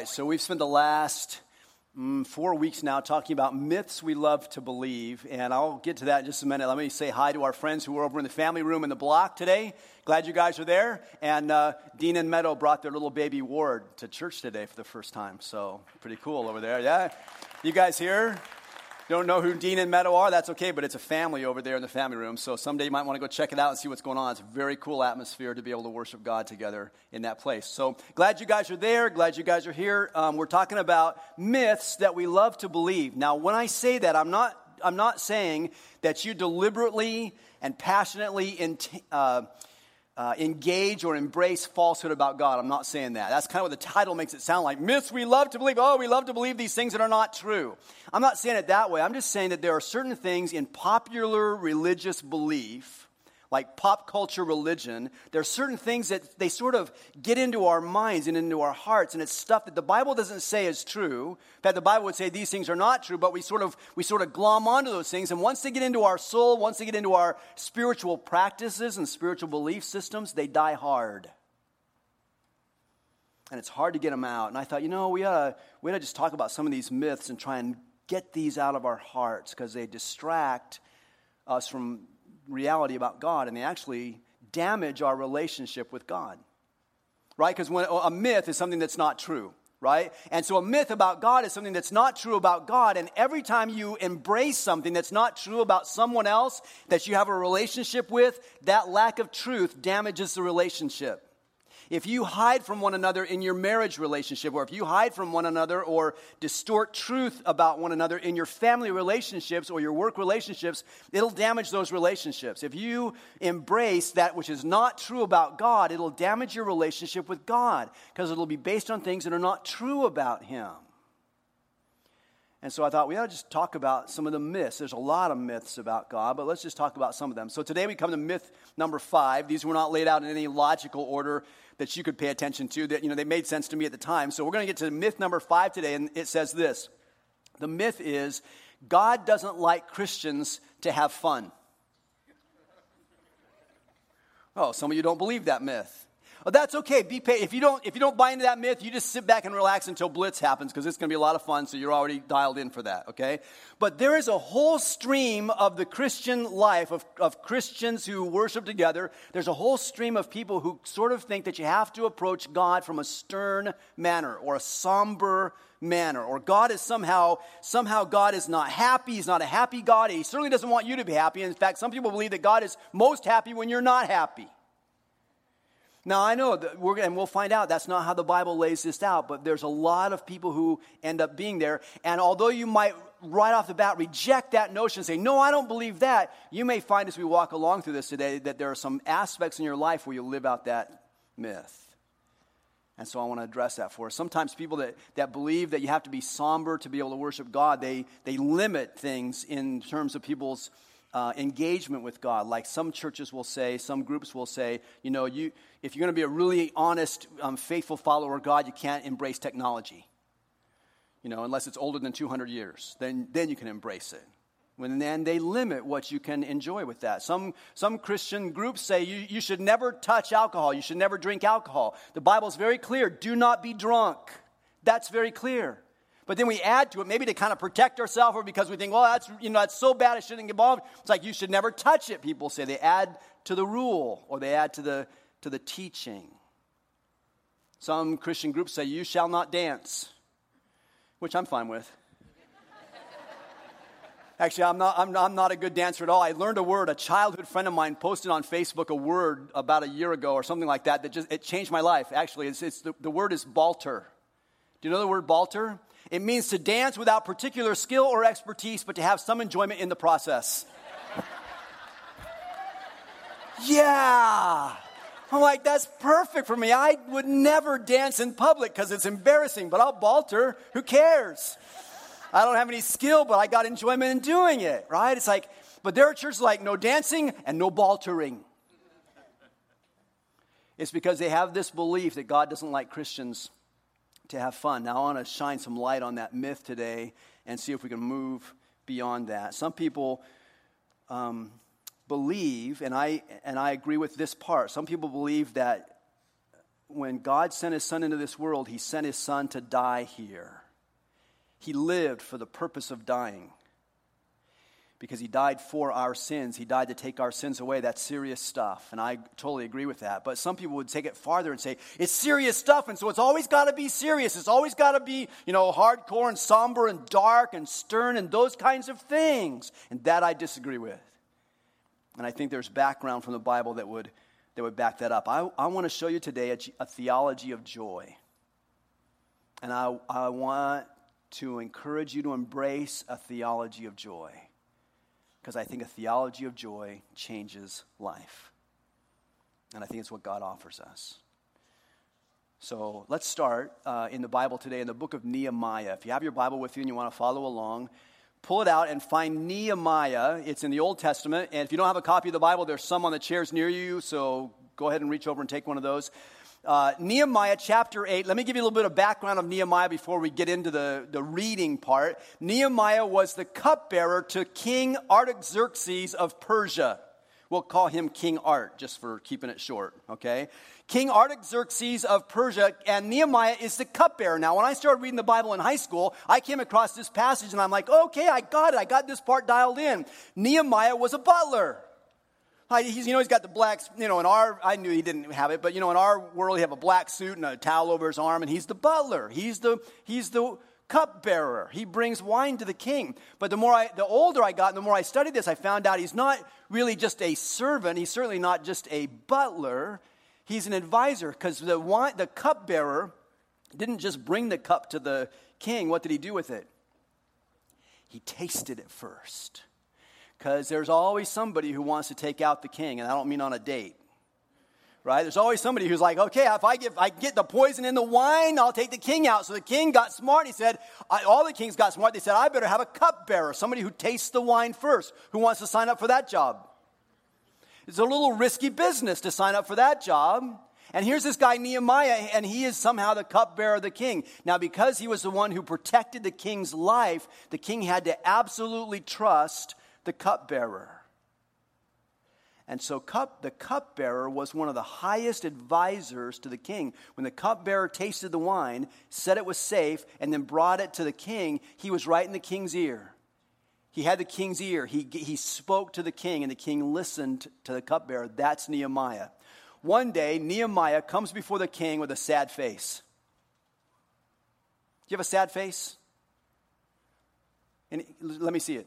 Right, so we've spent the last mm, four weeks now talking about myths we love to believe, and I'll get to that in just a minute. Let me say hi to our friends who are over in the family room in the block today. Glad you guys are there. And uh, Dean and Meadow brought their little baby Ward to church today for the first time, so pretty cool over there. Yeah, you guys here? Don't know who Dean and Meadow are, that's okay, but it's a family over there in the family room. So someday you might want to go check it out and see what's going on. It's a very cool atmosphere to be able to worship God together in that place. So glad you guys are there. Glad you guys are here. Um, we're talking about myths that we love to believe. Now, when I say that, I'm not, I'm not saying that you deliberately and passionately in, uh, uh, engage or embrace falsehood about God. I'm not saying that. That's kind of what the title makes it sound like. Myths we love to believe. Oh, we love to believe these things that are not true. I'm not saying it that way. I'm just saying that there are certain things in popular religious belief like pop culture religion, there are certain things that they sort of get into our minds and into our hearts, and it's stuff that the Bible doesn't say is true. Fact, the Bible would say these things are not true, but we sort of we sort of glom onto those things, and once they get into our soul, once they get into our spiritual practices and spiritual belief systems, they die hard. And it's hard to get them out. And I thought, you know, we to, we ought to just talk about some of these myths and try and get these out of our hearts because they distract us from reality about God and they actually damage our relationship with God. Right? Because when a myth is something that's not true, right? And so a myth about God is something that's not true about God. And every time you embrace something that's not true about someone else that you have a relationship with, that lack of truth damages the relationship. If you hide from one another in your marriage relationship, or if you hide from one another or distort truth about one another in your family relationships or your work relationships, it'll damage those relationships. If you embrace that which is not true about God, it'll damage your relationship with God because it'll be based on things that are not true about Him. And so I thought we ought to just talk about some of the myths. There's a lot of myths about God, but let's just talk about some of them. So today we come to myth number five. These were not laid out in any logical order that you could pay attention to that, you know, they made sense to me at the time. So we're going to get to myth number five today, and it says this The myth is God doesn't like Christians to have fun. Oh, some of you don't believe that myth. Well, that's okay. Be paid. If you don't, if you don't buy into that myth, you just sit back and relax until Blitz happens because it's going to be a lot of fun. So you're already dialed in for that. Okay. But there is a whole stream of the Christian life of, of Christians who worship together. There's a whole stream of people who sort of think that you have to approach God from a stern manner or a somber manner or god is somehow somehow god is not happy he's not a happy god he certainly doesn't want you to be happy in fact some people believe that god is most happy when you're not happy now, I know that we're, and we'll find out that's not how the Bible lays this out, but there's a lot of people who end up being there. And although you might right off the bat reject that notion and say, No, I don't believe that, you may find as we walk along through this today that there are some aspects in your life where you live out that myth. And so I want to address that for us. Sometimes people that, that believe that you have to be somber to be able to worship God, they, they limit things in terms of people's uh, engagement with God. Like some churches will say, some groups will say, you know, you, if you're going to be a really honest, um, faithful follower of God, you can't embrace technology. You know, unless it's older than 200 years, then, then you can embrace it. When then they limit what you can enjoy with that. Some, some Christian groups say you, you should never touch alcohol, you should never drink alcohol. The Bible is very clear do not be drunk. That's very clear. But then we add to it, maybe to kind of protect ourselves, or because we think, well, that's you know that's so bad, I shouldn't get involved. It's like you should never touch it. People say they add to the rule, or they add to the to the teaching. Some Christian groups say you shall not dance, which I'm fine with. Actually, I'm not, I'm, I'm not a good dancer at all. I learned a word. A childhood friend of mine posted on Facebook a word about a year ago or something like that that just it changed my life. Actually, it's, it's the, the word is balter. Do you know the word balter? It means to dance without particular skill or expertise, but to have some enjoyment in the process. yeah. I'm like, that's perfect for me. I would never dance in public because it's embarrassing, but I'll balter. Who cares? I don't have any skill, but I got enjoyment in doing it, right? It's like, but there are churches like no dancing and no baltering. It's because they have this belief that God doesn't like Christians to have fun. Now, I want to shine some light on that myth today and see if we can move beyond that. Some people um, believe, and I, and I agree with this part, some people believe that when God sent his son into this world, he sent his son to die here. He lived for the purpose of dying because he died for our sins. He died to take our sins away. That's serious stuff. And I totally agree with that. But some people would take it farther and say, it's serious stuff. And so it's always got to be serious. It's always got to be, you know, hardcore and somber and dark and stern and those kinds of things. And that I disagree with. And I think there's background from the Bible that would, that would back that up. I, I want to show you today a, a theology of joy. And I, I want to encourage you to embrace a theology of joy because I think a theology of joy changes life. And I think it's what God offers us. So let's start uh, in the Bible today in the book of Nehemiah. If you have your Bible with you and you want to follow along, pull it out and find Nehemiah. It's in the Old Testament. And if you don't have a copy of the Bible, there's some on the chairs near you. So go ahead and reach over and take one of those. Uh, Nehemiah chapter 8. Let me give you a little bit of background of Nehemiah before we get into the, the reading part. Nehemiah was the cupbearer to King Artaxerxes of Persia. We'll call him King Art just for keeping it short, okay? King Artaxerxes of Persia, and Nehemiah is the cupbearer. Now, when I started reading the Bible in high school, I came across this passage and I'm like, okay, I got it. I got this part dialed in. Nehemiah was a butler. He's, you know, he's got the black, you know, in our, I knew he didn't have it, but, you know, in our world, he have a black suit and a towel over his arm, and he's the butler. He's the, he's the cupbearer. He brings wine to the king. But the more I, the older I got, and the more I studied this, I found out he's not really just a servant. He's certainly not just a butler. He's an advisor, because the wine, the cupbearer didn't just bring the cup to the king. What did he do with it? He tasted it first because there's always somebody who wants to take out the king, and I don't mean on a date. Right? There's always somebody who's like, okay, if I get, I get the poison in the wine, I'll take the king out. So the king got smart. He said, all the kings got smart. They said, I better have a cupbearer, somebody who tastes the wine first. Who wants to sign up for that job? It's a little risky business to sign up for that job. And here's this guy, Nehemiah, and he is somehow the cupbearer of the king. Now, because he was the one who protected the king's life, the king had to absolutely trust the cupbearer. And so cup, the cupbearer was one of the highest advisors to the king. When the cupbearer tasted the wine, said it was safe, and then brought it to the king, he was right in the king's ear. He had the king's ear. He, he spoke to the king, and the king listened to the cupbearer. That's Nehemiah. One day, Nehemiah comes before the king with a sad face. Do you have a sad face? And let me see it.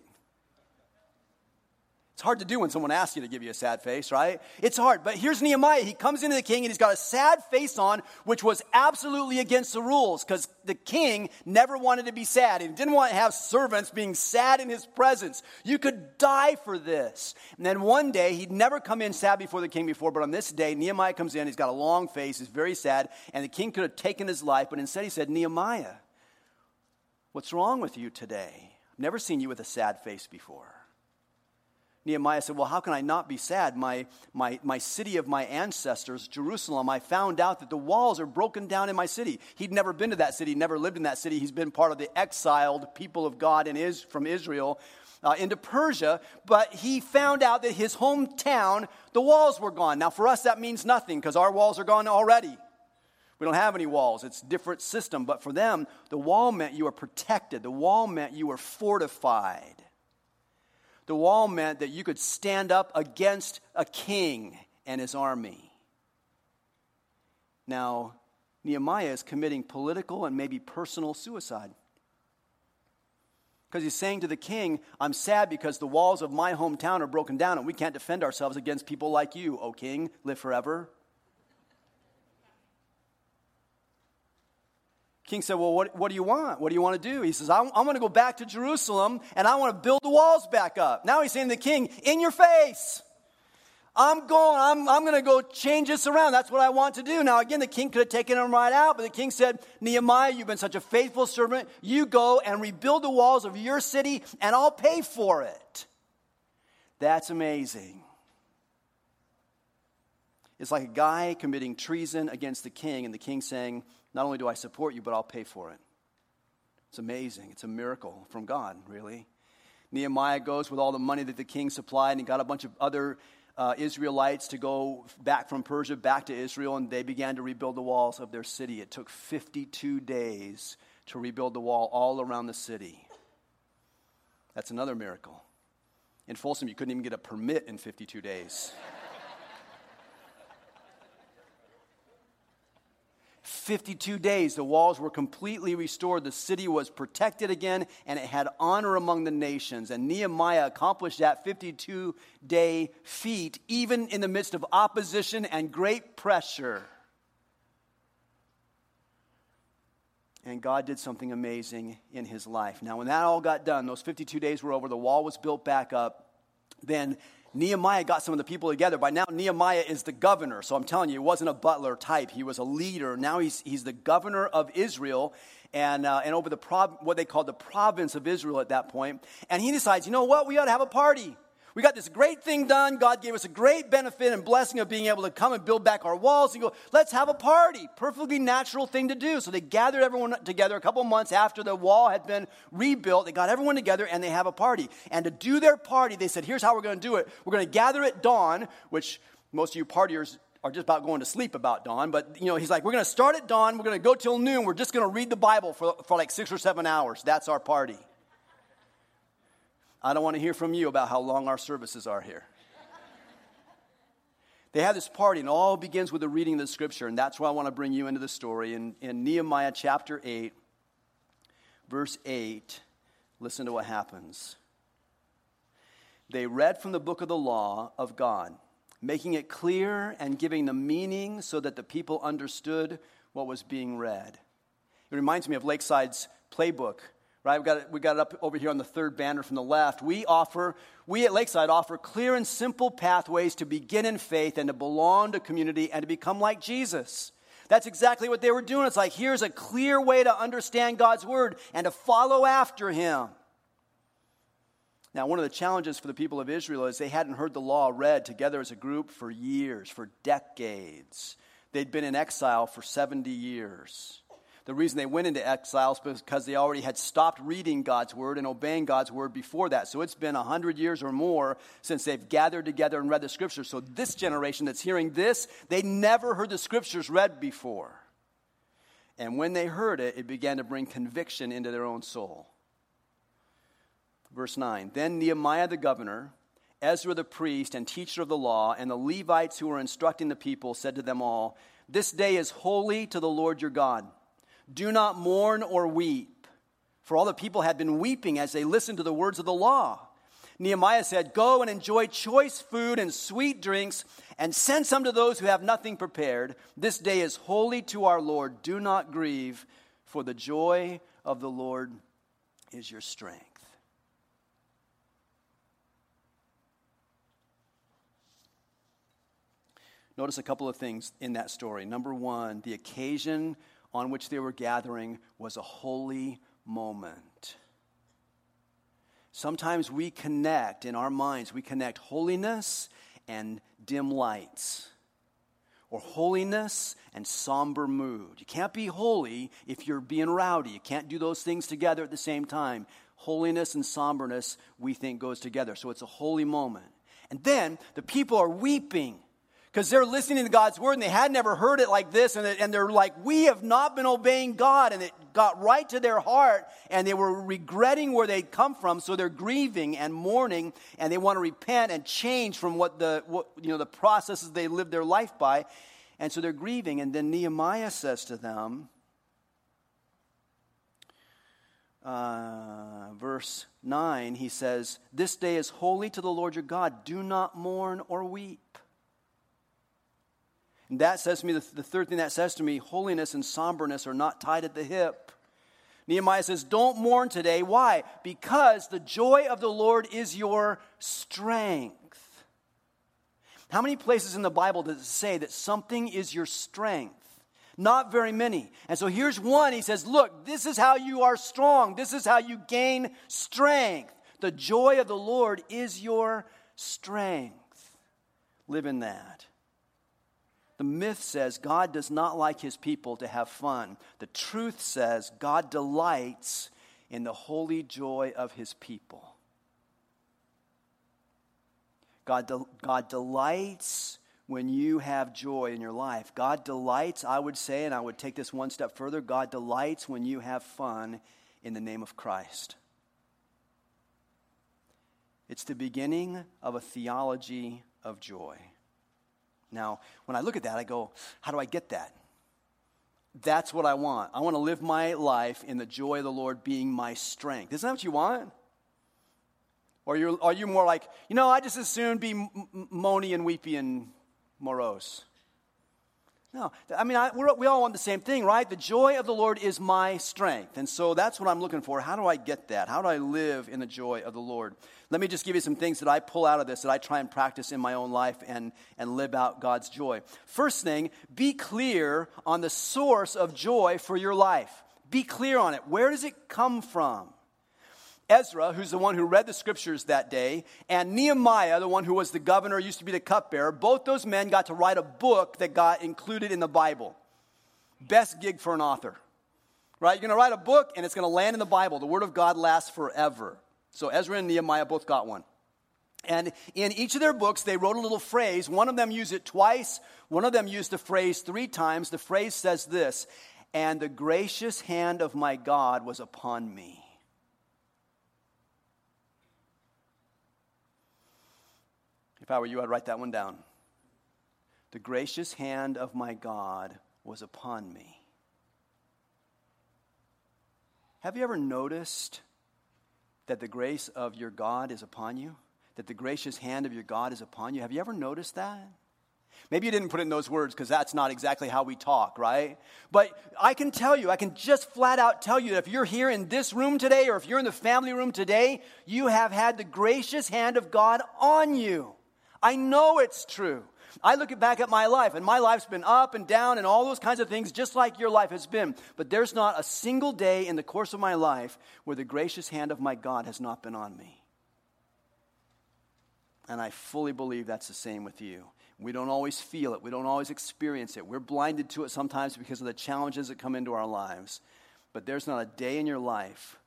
It's hard to do when someone asks you to give you a sad face, right? It's hard. But here's Nehemiah. He comes into the king and he's got a sad face on, which was absolutely against the rules because the king never wanted to be sad. He didn't want to have servants being sad in his presence. You could die for this. And then one day, he'd never come in sad before the king before, but on this day, Nehemiah comes in. He's got a long face. He's very sad. And the king could have taken his life, but instead he said, Nehemiah, what's wrong with you today? I've never seen you with a sad face before. Nehemiah said, Well, how can I not be sad? My, my, my city of my ancestors, Jerusalem, I found out that the walls are broken down in my city. He'd never been to that city, never lived in that city. He's been part of the exiled people of God in is, from Israel uh, into Persia, but he found out that his hometown, the walls were gone. Now, for us, that means nothing because our walls are gone already. We don't have any walls. It's different system. But for them, the wall meant you were protected, the wall meant you were fortified. The wall meant that you could stand up against a king and his army. Now, Nehemiah is committing political and maybe personal suicide. Because he's saying to the king, I'm sad because the walls of my hometown are broken down and we can't defend ourselves against people like you, O king. Live forever. King said, Well, what, what do you want? What do you want to do? He says, I'm, I'm going to go back to Jerusalem and I want to build the walls back up. Now he's saying to the king, In your face. I'm going, I'm, I'm going to go change this around. That's what I want to do. Now, again, the king could have taken him right out, but the king said, Nehemiah, you've been such a faithful servant. You go and rebuild the walls of your city, and I'll pay for it. That's amazing. It's like a guy committing treason against the king, and the king saying, not only do I support you, but I'll pay for it. It's amazing. It's a miracle from God, really. Nehemiah goes with all the money that the king supplied, and he got a bunch of other uh, Israelites to go back from Persia back to Israel, and they began to rebuild the walls of their city. It took 52 days to rebuild the wall all around the city. That's another miracle. In Folsom, you couldn't even get a permit in 52 days. 52 days, the walls were completely restored. The city was protected again, and it had honor among the nations. And Nehemiah accomplished that 52 day feat, even in the midst of opposition and great pressure. And God did something amazing in his life. Now, when that all got done, those 52 days were over, the wall was built back up, then Nehemiah got some of the people together. By now, Nehemiah is the governor. So I'm telling you, he wasn't a butler type. He was a leader. Now he's, he's the governor of Israel and, uh, and over the prov- what they called the province of Israel at that point. And he decides, you know what? We ought to have a party. We got this great thing done. God gave us a great benefit and blessing of being able to come and build back our walls and go, let's have a party. Perfectly natural thing to do. So they gathered everyone together a couple months after the wall had been rebuilt. They got everyone together and they have a party. And to do their party, they said, here's how we're going to do it. We're going to gather at dawn, which most of you partiers are just about going to sleep about dawn. But, you know, he's like, we're going to start at dawn. We're going to go till noon. We're just going to read the Bible for, for like six or seven hours. That's our party. I don't want to hear from you about how long our services are here. they have this party, and all begins with the reading of the scripture, and that's why I want to bring you into the story. In, in Nehemiah chapter 8, verse 8, listen to what happens. They read from the book of the law of God, making it clear and giving the meaning so that the people understood what was being read. It reminds me of Lakeside's playbook right? We got, it, we got it up over here on the third banner from the left. We offer, we at Lakeside offer clear and simple pathways to begin in faith and to belong to community and to become like Jesus. That's exactly what they were doing. It's like, here's a clear way to understand God's word and to follow after him. Now, one of the challenges for the people of Israel is they hadn't heard the law read together as a group for years, for decades. They'd been in exile for 70 years. The reason they went into exile is because they already had stopped reading God's word and obeying God's word before that. So it's been 100 years or more since they've gathered together and read the scriptures. So this generation that's hearing this, they never heard the scriptures read before. And when they heard it, it began to bring conviction into their own soul. Verse 9 Then Nehemiah the governor, Ezra the priest and teacher of the law, and the Levites who were instructing the people said to them all, This day is holy to the Lord your God. Do not mourn or weep. For all the people had been weeping as they listened to the words of the law. Nehemiah said, Go and enjoy choice food and sweet drinks, and send some to those who have nothing prepared. This day is holy to our Lord. Do not grieve, for the joy of the Lord is your strength. Notice a couple of things in that story. Number one, the occasion on which they were gathering was a holy moment. Sometimes we connect in our minds, we connect holiness and dim lights, or holiness and somber mood. You can't be holy if you're being rowdy. You can't do those things together at the same time. Holiness and somberness, we think, goes together. So it's a holy moment. And then the people are weeping because they're listening to God's word and they had never heard it like this. And, and they're like, we have not been obeying God. And it got right to their heart and they were regretting where they'd come from. So they're grieving and mourning and they want to repent and change from what the, what, you know, the processes they lived their life by. And so they're grieving. And then Nehemiah says to them, uh, verse 9, he says, This day is holy to the Lord your God. Do not mourn or weep. And that says to me, the, the third thing that says to me, holiness and somberness are not tied at the hip. Nehemiah says, Don't mourn today. Why? Because the joy of the Lord is your strength. How many places in the Bible does it say that something is your strength? Not very many. And so here's one. He says, Look, this is how you are strong. This is how you gain strength. The joy of the Lord is your strength. Live in that. The myth says God does not like his people to have fun. The truth says God delights in the holy joy of his people. God, de- God delights when you have joy in your life. God delights, I would say, and I would take this one step further God delights when you have fun in the name of Christ. It's the beginning of a theology of joy. Now, when I look at that, I go, how do I get that? That's what I want. I want to live my life in the joy of the Lord being my strength. Isn't that what you want? Or you're, are you more like, you know, I just as soon be moany and weepy and morose? No, I mean, I, we all want the same thing, right? The joy of the Lord is my strength. And so that's what I'm looking for. How do I get that? How do I live in the joy of the Lord? Let me just give you some things that I pull out of this that I try and practice in my own life and, and live out God's joy. First thing, be clear on the source of joy for your life. Be clear on it. Where does it come from? Ezra, who's the one who read the scriptures that day, and Nehemiah, the one who was the governor, used to be the cupbearer, both those men got to write a book that got included in the Bible. Best gig for an author, right? You're going to write a book and it's going to land in the Bible. The Word of God lasts forever. So Ezra and Nehemiah both got one. And in each of their books, they wrote a little phrase. One of them used it twice, one of them used the phrase three times. The phrase says this And the gracious hand of my God was upon me. If I were you, I'd write that one down. The gracious hand of my God was upon me. Have you ever noticed that the grace of your God is upon you? That the gracious hand of your God is upon you? Have you ever noticed that? Maybe you didn't put it in those words because that's not exactly how we talk, right? But I can tell you, I can just flat out tell you that if you're here in this room today or if you're in the family room today, you have had the gracious hand of God on you. I know it's true. I look back at my life, and my life's been up and down and all those kinds of things, just like your life has been. But there's not a single day in the course of my life where the gracious hand of my God has not been on me. And I fully believe that's the same with you. We don't always feel it, we don't always experience it. We're blinded to it sometimes because of the challenges that come into our lives. But there's not a day in your life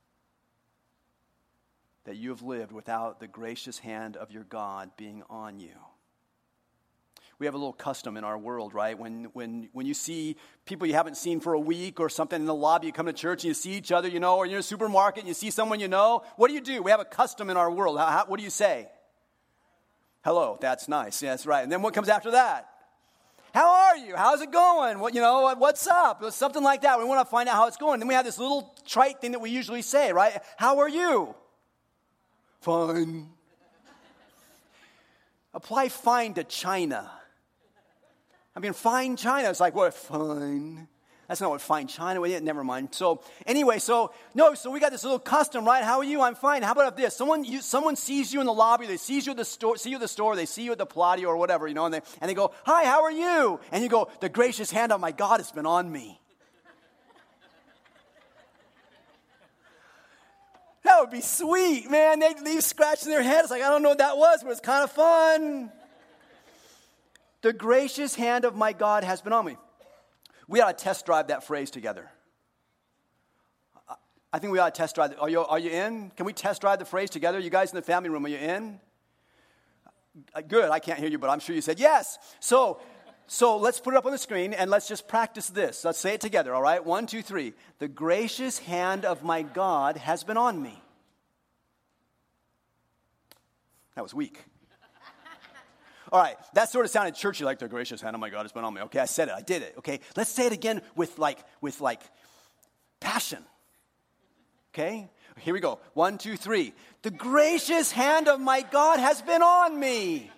that you have lived without the gracious hand of your God being on you. We have a little custom in our world, right? When, when, when you see people you haven't seen for a week or something in the lobby, you come to church and you see each other, you know, or you're in a supermarket and you see someone you know, what do you do? We have a custom in our world. How, how, what do you say? Hello, that's nice. Yeah, that's right. And then what comes after that? How are you? How's it going? What, you know, what's up? Something like that. We want to find out how it's going. Then we have this little trite thing that we usually say, right? How are you? Fine. Apply fine to China. I mean, fine China. It's like, what? Fine. That's not what fine China was. Never mind. So anyway, so no, so we got this little custom, right? How are you? I'm fine. How about this? Someone, you, someone sees you in the lobby. They sees you at the store. See you at the store. They see you at the Pilates or whatever, you know, and they and they go, "Hi, how are you?" And you go, "The gracious hand of my God has been on me." That would be sweet, man. They'd leave scratching their heads like, I don't know what that was, but it's kind of fun. The gracious hand of my God has been on me. We ought to test drive that phrase together. I think we ought to test drive. Are you, are you in? Can we test drive the phrase together? You guys in the family room, are you in? Uh, good. I can't hear you, but I'm sure you said yes. So, so let's put it up on the screen and let's just practice this. Let's say it together, all right? One, two, three. The gracious hand of my God has been on me. That was weak. All right, that sort of sounded churchy, like the gracious hand of my God has been on me. Okay, I said it, I did it. Okay, let's say it again with like with like passion. Okay, here we go. One, two, three. The gracious hand of my God has been on me.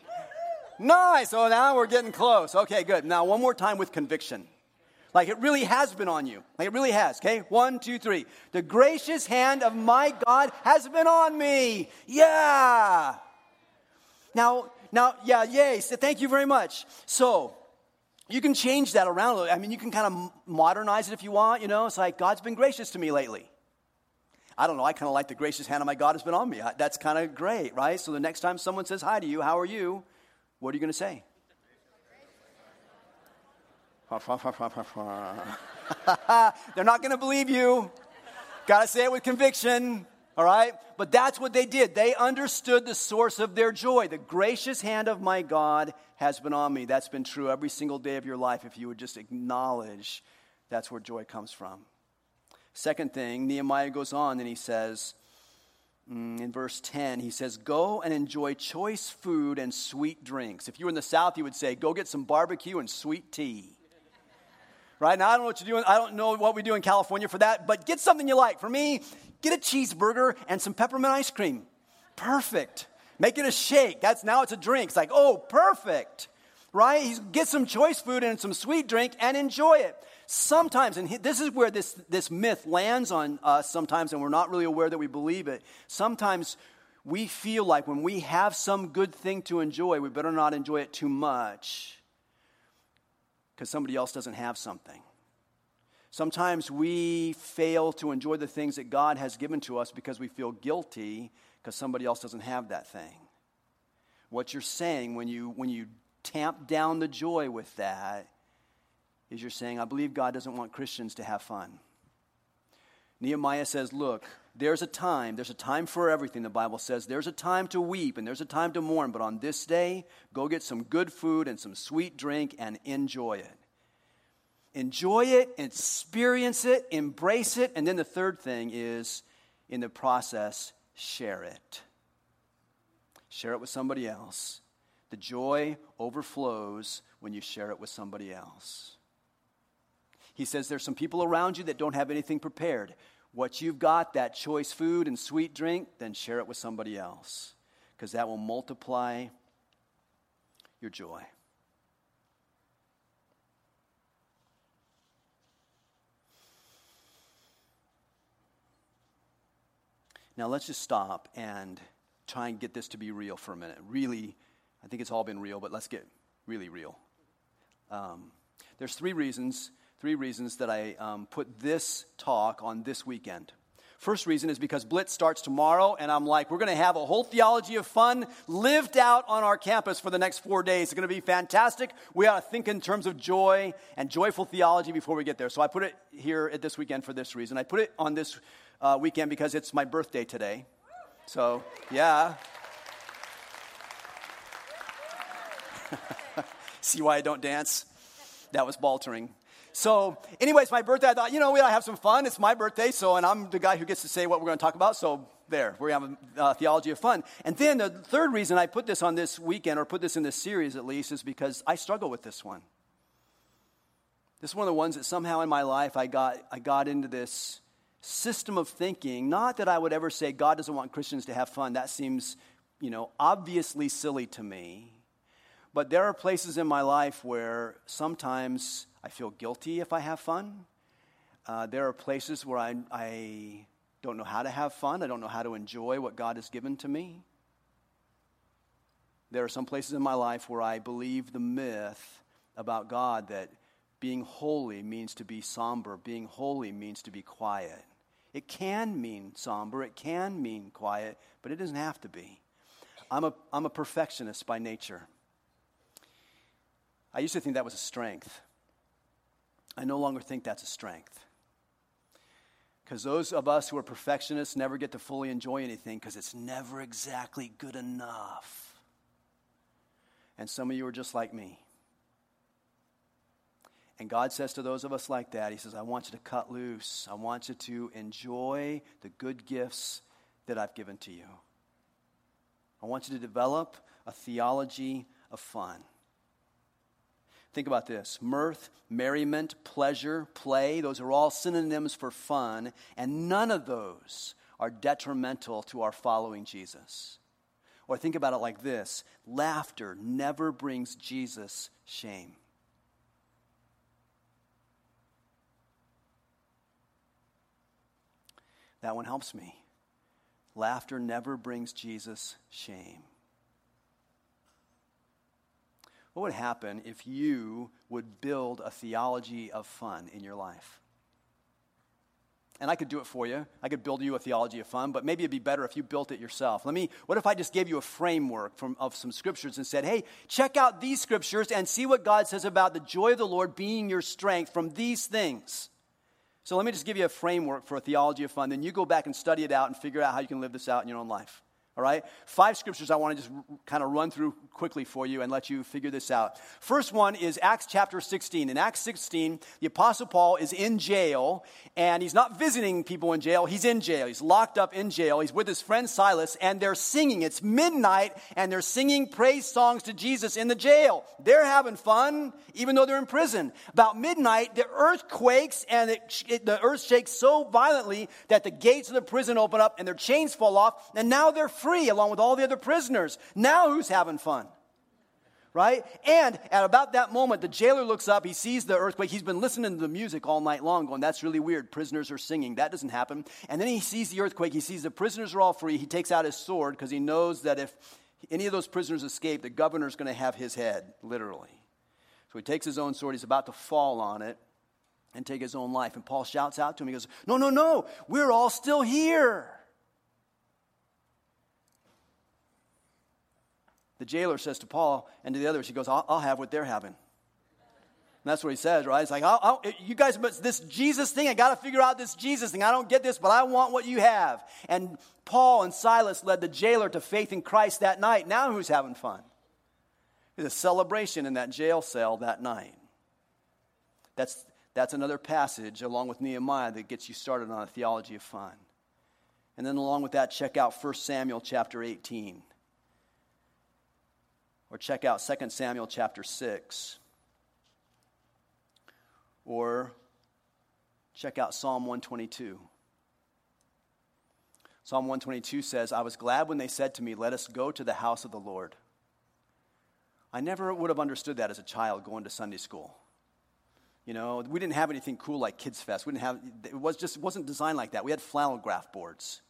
Nice. So now we're getting close. Okay, good. Now, one more time with conviction. Like it really has been on you. Like it really has. Okay? One, two, three. The gracious hand of my God has been on me. Yeah. Now, now, yeah, yay. So thank you very much. So, you can change that around. a little. I mean, you can kind of modernize it if you want, you know. It's like, God's been gracious to me lately. I don't know, I kind of like the gracious hand of my God has been on me. That's kind of great, right? So the next time someone says hi to you, how are you? What are you going to say? They're not going to believe you. Got to say it with conviction. All right? But that's what they did. They understood the source of their joy. The gracious hand of my God has been on me. That's been true every single day of your life if you would just acknowledge that's where joy comes from. Second thing, Nehemiah goes on and he says, Mm, in verse 10, he says, Go and enjoy choice food and sweet drinks. If you were in the South, you would say, Go get some barbecue and sweet tea. right? Now, I don't know what you're doing. I don't know what we do in California for that, but get something you like. For me, Get a cheeseburger and some peppermint ice cream. Perfect. Make it a shake. That's now it's a drink. It's like, oh, perfect. Right? Get some choice food and some sweet drink and enjoy it. Sometimes, and this is where this, this myth lands on us sometimes, and we're not really aware that we believe it. Sometimes we feel like when we have some good thing to enjoy, we better not enjoy it too much because somebody else doesn't have something. Sometimes we fail to enjoy the things that God has given to us because we feel guilty because somebody else doesn't have that thing. What you're saying when you, when you tamp down the joy with that is you're saying, I believe God doesn't want Christians to have fun. Nehemiah says, Look, there's a time, there's a time for everything, the Bible says. There's a time to weep and there's a time to mourn, but on this day, go get some good food and some sweet drink and enjoy it. Enjoy it, experience it, embrace it. And then the third thing is, in the process, share it. Share it with somebody else. The joy overflows when you share it with somebody else. He says there's some people around you that don't have anything prepared. What you've got, that choice food and sweet drink, then share it with somebody else because that will multiply your joy. Now, let's just stop and try and get this to be real for a minute. Really, I think it's all been real, but let's get really real. Um, there's three reasons, three reasons that I um, put this talk on this weekend. First reason is because Blitz starts tomorrow, and I'm like, we're going to have a whole theology of fun lived out on our campus for the next four days. It's going to be fantastic. We ought to think in terms of joy and joyful theology before we get there. So I put it here at this weekend for this reason. I put it on this uh, weekend because it's my birthday today. So, yeah. See why I don't dance? That was baltering. So, anyways, my birthday, I thought, you know, we ought to have some fun. It's my birthday, so, and I'm the guy who gets to say what we're going to talk about. So, there, we're having uh, theology of fun. And then the third reason I put this on this weekend, or put this in this series at least, is because I struggle with this one. This is one of the ones that somehow in my life I got, I got into this system of thinking. Not that I would ever say God doesn't want Christians to have fun. That seems, you know, obviously silly to me. But there are places in my life where sometimes I feel guilty if I have fun. Uh, there are places where I, I don't know how to have fun. I don't know how to enjoy what God has given to me. There are some places in my life where I believe the myth about God that being holy means to be somber, being holy means to be quiet. It can mean somber, it can mean quiet, but it doesn't have to be. I'm a, I'm a perfectionist by nature. I used to think that was a strength. I no longer think that's a strength. Because those of us who are perfectionists never get to fully enjoy anything because it's never exactly good enough. And some of you are just like me. And God says to those of us like that, He says, I want you to cut loose. I want you to enjoy the good gifts that I've given to you. I want you to develop a theology of fun. Think about this mirth, merriment, pleasure, play, those are all synonyms for fun, and none of those are detrimental to our following Jesus. Or think about it like this laughter never brings Jesus shame. That one helps me. Laughter never brings Jesus shame. What would happen if you would build a theology of fun in your life? And I could do it for you. I could build you a theology of fun, but maybe it'd be better if you built it yourself. Let me, what if I just gave you a framework from, of some scriptures and said, hey, check out these scriptures and see what God says about the joy of the Lord being your strength from these things? So let me just give you a framework for a theology of fun. Then you go back and study it out and figure out how you can live this out in your own life. All right? Five scriptures I want to just kind of run through quickly for you and let you figure this out. First one is Acts chapter 16. In Acts 16, the Apostle Paul is in jail, and he's not visiting people in jail. He's in jail. He's locked up in jail. He's with his friend Silas, and they're singing. It's midnight, and they're singing praise songs to Jesus in the jail. They're having fun, even though they're in prison. About midnight, the earth quakes, and it, it, the earth shakes so violently that the gates of the prison open up, and their chains fall off, and now they're free free along with all the other prisoners. Now who's having fun? Right? And at about that moment, the jailer looks up, he sees the earthquake. He's been listening to the music all night long, going, That's really weird. Prisoners are singing. That doesn't happen. And then he sees the earthquake. He sees the prisoners are all free. He takes out his sword because he knows that if any of those prisoners escape, the governor's going to have his head, literally. So he takes his own sword. He's about to fall on it and take his own life. And Paul shouts out to him, He goes, No, no, no. We're all still here. The jailer says to Paul and to the others, he goes, I'll, I'll have what they're having. And that's what he says, right? It's like, I'll, I'll, you guys, but this Jesus thing, I got to figure out this Jesus thing. I don't get this, but I want what you have. And Paul and Silas led the jailer to faith in Christ that night. Now who's having fun? There's a celebration in that jail cell that night. That's, that's another passage, along with Nehemiah, that gets you started on a theology of fun. And then, along with that, check out 1 Samuel chapter 18. Or check out 2 Samuel chapter 6. Or check out Psalm 122. Psalm 122 says, I was glad when they said to me, Let us go to the house of the Lord. I never would have understood that as a child going to Sunday school. You know, we didn't have anything cool like Kids Fest. We didn't have, it was just, it wasn't designed like that. We had flannel graph boards.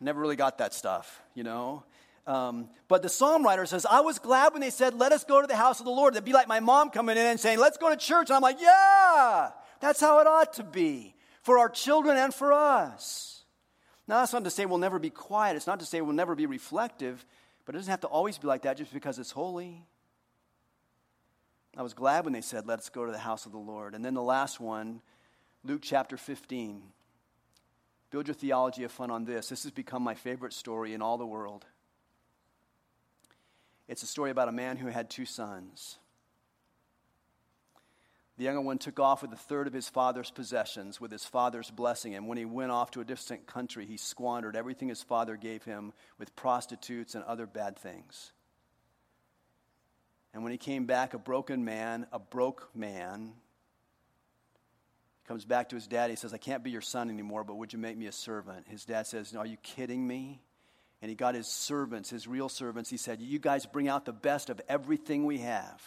Never really got that stuff, you know. Um, but the psalm writer says, I was glad when they said, Let us go to the house of the Lord. That'd be like my mom coming in and saying, Let's go to church. And I'm like, Yeah, that's how it ought to be for our children and for us. Now, that's not to say we'll never be quiet. It's not to say we'll never be reflective, but it doesn't have to always be like that just because it's holy. I was glad when they said, Let's go to the house of the Lord. And then the last one, Luke chapter 15. Build your theology of fun on this. This has become my favorite story in all the world. It's a story about a man who had two sons. The younger one took off with a third of his father's possessions, with his father's blessing. And when he went off to a distant country, he squandered everything his father gave him with prostitutes and other bad things. And when he came back, a broken man, a broke man, comes back to his dad. He says, I can't be your son anymore, but would you make me a servant? His dad says, Are you kidding me? And he got his servants, his real servants. He said, You guys bring out the best of everything we have.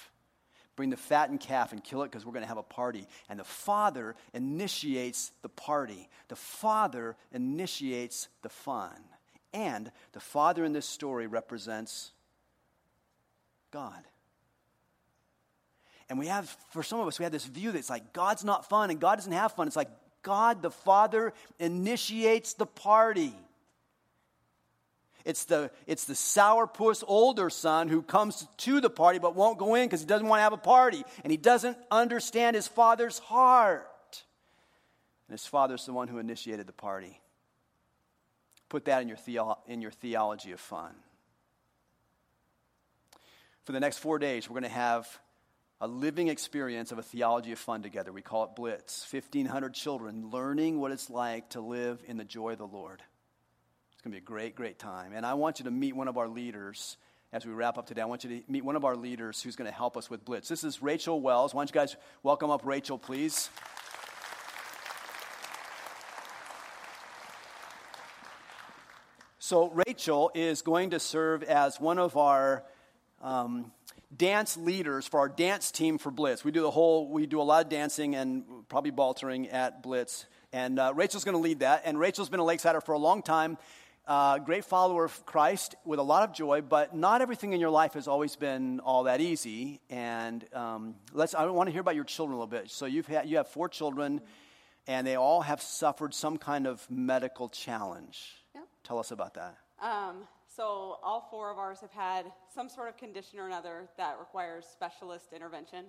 Bring the fattened calf and kill it because we're going to have a party. And the father initiates the party, the father initiates the fun. And the father in this story represents God. And we have, for some of us, we have this view that it's like God's not fun and God doesn't have fun. It's like God, the Father, initiates the party. It's the, it's the sourpuss older son who comes to the party but won't go in because he doesn't want to have a party. And he doesn't understand his father's heart. And his father's the one who initiated the party. Put that in your, theo- in your theology of fun. For the next four days, we're going to have a living experience of a theology of fun together. We call it Blitz. 1,500 children learning what it's like to live in the joy of the Lord. It's going to be a great, great time. And I want you to meet one of our leaders as we wrap up today. I want you to meet one of our leaders who's going to help us with Blitz. This is Rachel Wells. Why don't you guys welcome up Rachel, please? So, Rachel is going to serve as one of our um, dance leaders for our dance team for Blitz. We do the whole, we do a lot of dancing and probably baltering at Blitz. And uh, Rachel's going to lead that. And Rachel's been a Lakesider for a long time uh, great follower of Christ with a lot of joy, but not everything in your life has always been all that easy. And um, let's, I want to hear about your children a little bit. So you've had, you have four children, and they all have suffered some kind of medical challenge. Yep. Tell us about that. Um, so all four of ours have had some sort of condition or another that requires specialist intervention.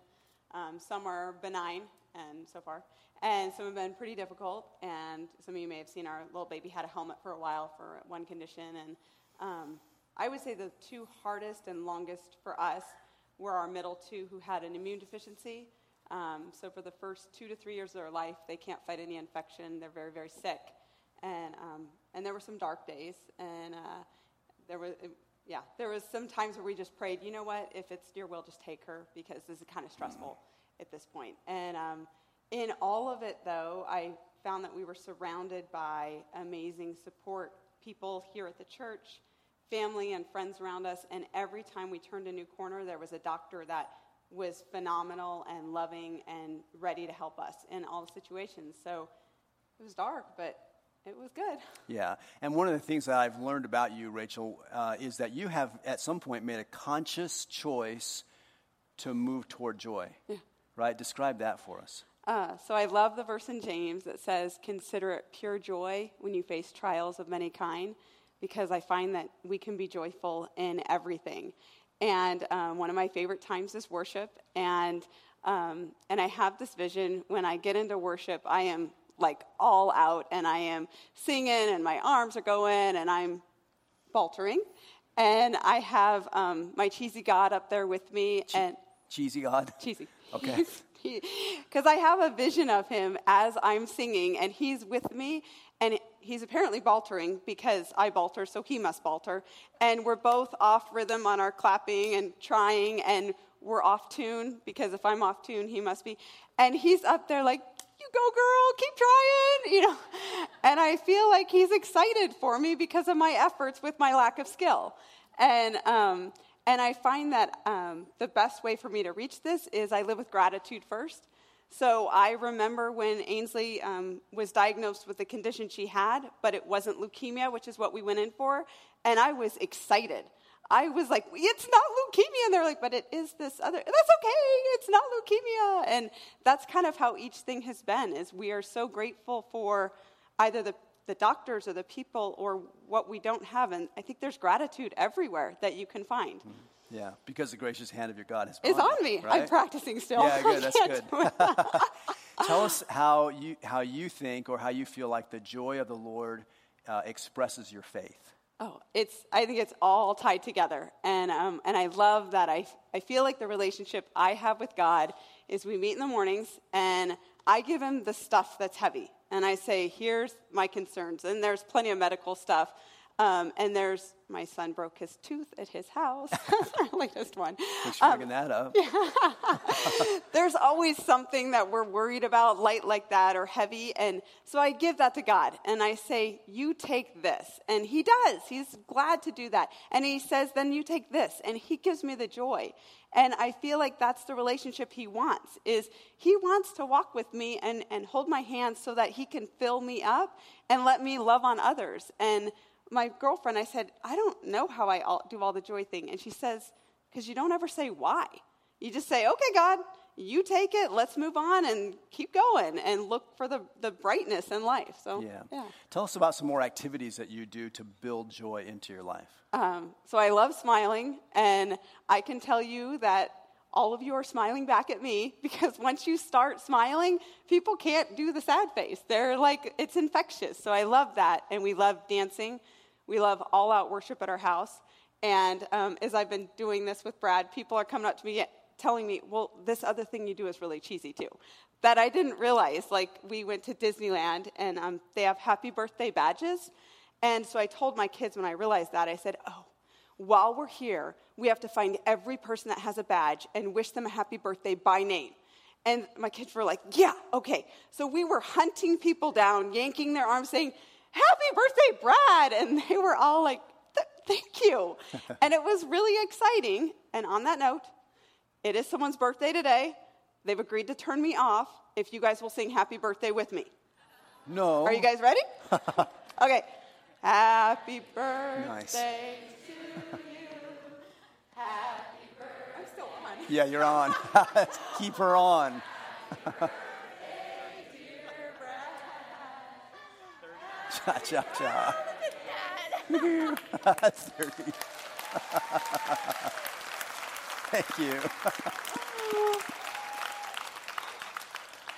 Um, some are benign, and so far, and some have been pretty difficult. And some of you may have seen our little baby had a helmet for a while for one condition. And um, I would say the two hardest and longest for us were our middle two who had an immune deficiency. Um, so for the first two to three years of their life, they can't fight any infection. They're very, very sick. And, um, and there were some dark days. And uh, there was, yeah, there was some times where we just prayed, you know what, if it's your will, just take her because this is kind of stressful at this point. And um, in all of it, though, I found that we were surrounded by amazing support people here at the church, family and friends around us. And every time we turned a new corner, there was a doctor that was phenomenal and loving and ready to help us in all the situations. So it was dark, but it was good. Yeah. And one of the things that I've learned about you, Rachel, uh, is that you have at some point made a conscious choice to move toward joy. Yeah. Right? Describe that for us. Uh, so I love the verse in James that says, Consider it pure joy when you face trials of many kind, because I find that we can be joyful in everything. And um, one of my favorite times is worship. And, um, and I have this vision when I get into worship, I am like all out and I am singing and my arms are going and I'm faltering. And I have um, my cheesy God up there with me. Che- and cheesy God? Cheesy. Okay. Because I have a vision of him as I'm singing, and he's with me, and he's apparently baltering because I balter, so he must balter. And we're both off rhythm on our clapping and trying, and we're off tune because if I'm off tune, he must be. And he's up there like, you go, girl, keep trying, you know. And I feel like he's excited for me because of my efforts with my lack of skill. And, um, and I find that um, the best way for me to reach this is I live with gratitude first. So I remember when Ainsley um, was diagnosed with the condition she had, but it wasn't leukemia, which is what we went in for, and I was excited. I was like, it's not leukemia. And they're like, but it is this other. That's okay. It's not leukemia. And that's kind of how each thing has been is we are so grateful for either the, the doctors or the people or what we don't have. And I think there's gratitude everywhere that you can find. Mm. Yeah, because the gracious hand of your God is on, on me. Right? I'm practicing still. Yeah, good. That's good. Tell us how you, how you think or how you feel like the joy of the Lord uh, expresses your faith. Oh, it's, I think it's all tied together. And, um, and I love that. I, I feel like the relationship I have with God is we meet in the mornings and I give him the stuff that's heavy. And I say, here's my concerns. And there's plenty of medical stuff. Um, and there's my son broke his tooth at his house. our latest one. Thanks for bringing um, that up. Yeah. there's always something that we're worried about, light like that or heavy. And so I give that to God and I say, You take this. And He does. He's glad to do that. And He says, Then you take this. And He gives me the joy. And I feel like that's the relationship he wants is he wants to walk with me and, and hold my hand so that he can fill me up and let me love on others. And my girlfriend, I said, I don't know how I do all the joy thing. And she says, because you don't ever say why. You just say, okay, God, you take it, let's move on and keep going and look for the, the brightness in life. So, yeah. yeah. Tell us about some more activities that you do to build joy into your life. Um, so, I love smiling, and I can tell you that all of you are smiling back at me because once you start smiling, people can't do the sad face. They're like, it's infectious. So, I love that, and we love dancing. We love all out worship at our house. And um, as I've been doing this with Brad, people are coming up to me telling me, well, this other thing you do is really cheesy too. That I didn't realize. Like, we went to Disneyland and um, they have happy birthday badges. And so I told my kids when I realized that, I said, oh, while we're here, we have to find every person that has a badge and wish them a happy birthday by name. And my kids were like, yeah, okay. So we were hunting people down, yanking their arms, saying, Happy birthday, Brad. And they were all like, Thank you. and it was really exciting. And on that note, it is someone's birthday today. They've agreed to turn me off if you guys will sing happy birthday with me. No. Are you guys ready? okay. Happy birthday nice. to you. Happy birthday. I'm still on. Yeah, you're on. Keep her on. Cha cha cha. That's dirty. Thank you.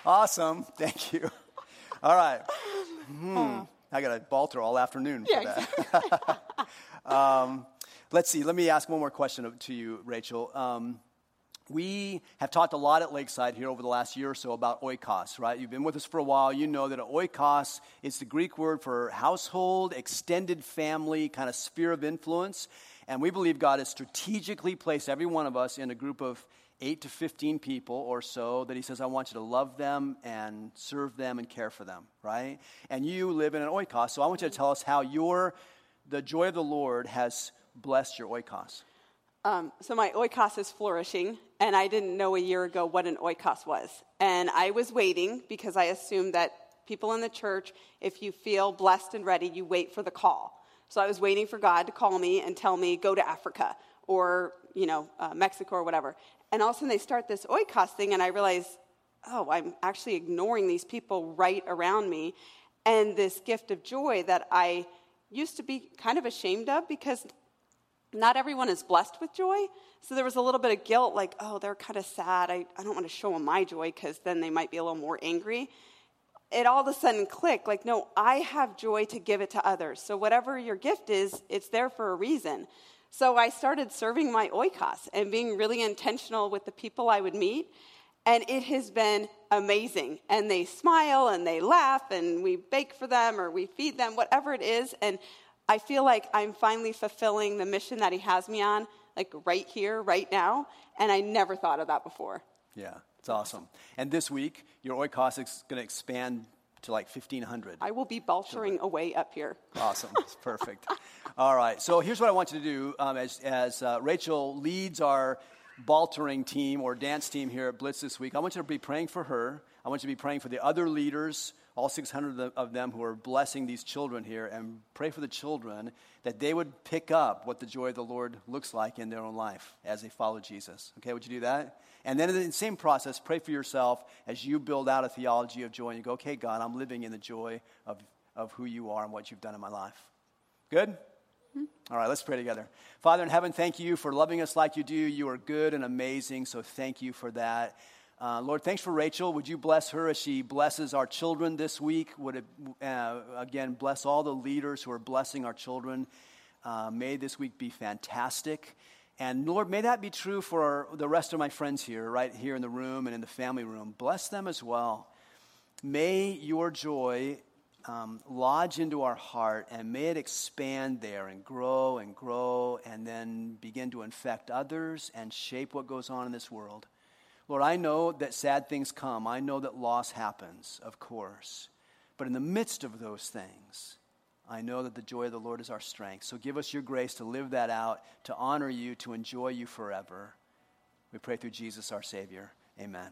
awesome. Thank you. All right. Hmm. I got to balter all afternoon for Yeah, that. um, let's see. Let me ask one more question to you, Rachel. Um, we have talked a lot at Lakeside here over the last year or so about oikos, right? You've been with us for a while. You know that oikos is the Greek word for household, extended family, kind of sphere of influence. And we believe God has strategically placed every one of us in a group of 8 to 15 people or so that He says, I want you to love them and serve them and care for them, right? And you live in an oikos. So I want you to tell us how your, the joy of the Lord has blessed your oikos. Um, so my oikos is flourishing, and I didn't know a year ago what an oikos was. And I was waiting because I assumed that people in the church, if you feel blessed and ready, you wait for the call. So I was waiting for God to call me and tell me, go to Africa or, you know, uh, Mexico or whatever. And all of a sudden they start this oikos thing, and I realize, oh, I'm actually ignoring these people right around me. And this gift of joy that I used to be kind of ashamed of because not everyone is blessed with joy. So there was a little bit of guilt, like, oh, they're kind of sad. I, I don't want to show them my joy because then they might be a little more angry. It all of a sudden clicked, like, no, I have joy to give it to others. So whatever your gift is, it's there for a reason. So I started serving my oikos and being really intentional with the people I would meet. And it has been amazing. And they smile and they laugh, and we bake for them or we feed them, whatever it is. And I feel like I'm finally fulfilling the mission that he has me on, like right here, right now. And I never thought of that before. Yeah, it's awesome. And this week, your oikos is going to expand to like 1,500. I will be baltering away up here. Awesome. It's perfect. All right. So here's what I want you to do um, as, as uh, Rachel leads our baltering team or dance team here at Blitz this week. I want you to be praying for her. I want you to be praying for the other leaders, all 600 of them who are blessing these children here, and pray for the children that they would pick up what the joy of the Lord looks like in their own life as they follow Jesus. Okay, would you do that? And then in the same process, pray for yourself as you build out a theology of joy and you go, okay, God, I'm living in the joy of, of who you are and what you've done in my life. Good? Mm-hmm. All right, let's pray together. Father in heaven, thank you for loving us like you do. You are good and amazing, so thank you for that. Uh, Lord, thanks for Rachel. Would you bless her as she blesses our children this week? Would it, uh, again, bless all the leaders who are blessing our children. Uh, may this week be fantastic. And Lord, may that be true for the rest of my friends here, right here in the room and in the family room. Bless them as well. May your joy um, lodge into our heart and may it expand there and grow and grow and then begin to infect others and shape what goes on in this world. Lord, I know that sad things come. I know that loss happens, of course. But in the midst of those things, I know that the joy of the Lord is our strength. So give us your grace to live that out, to honor you, to enjoy you forever. We pray through Jesus, our Savior. Amen.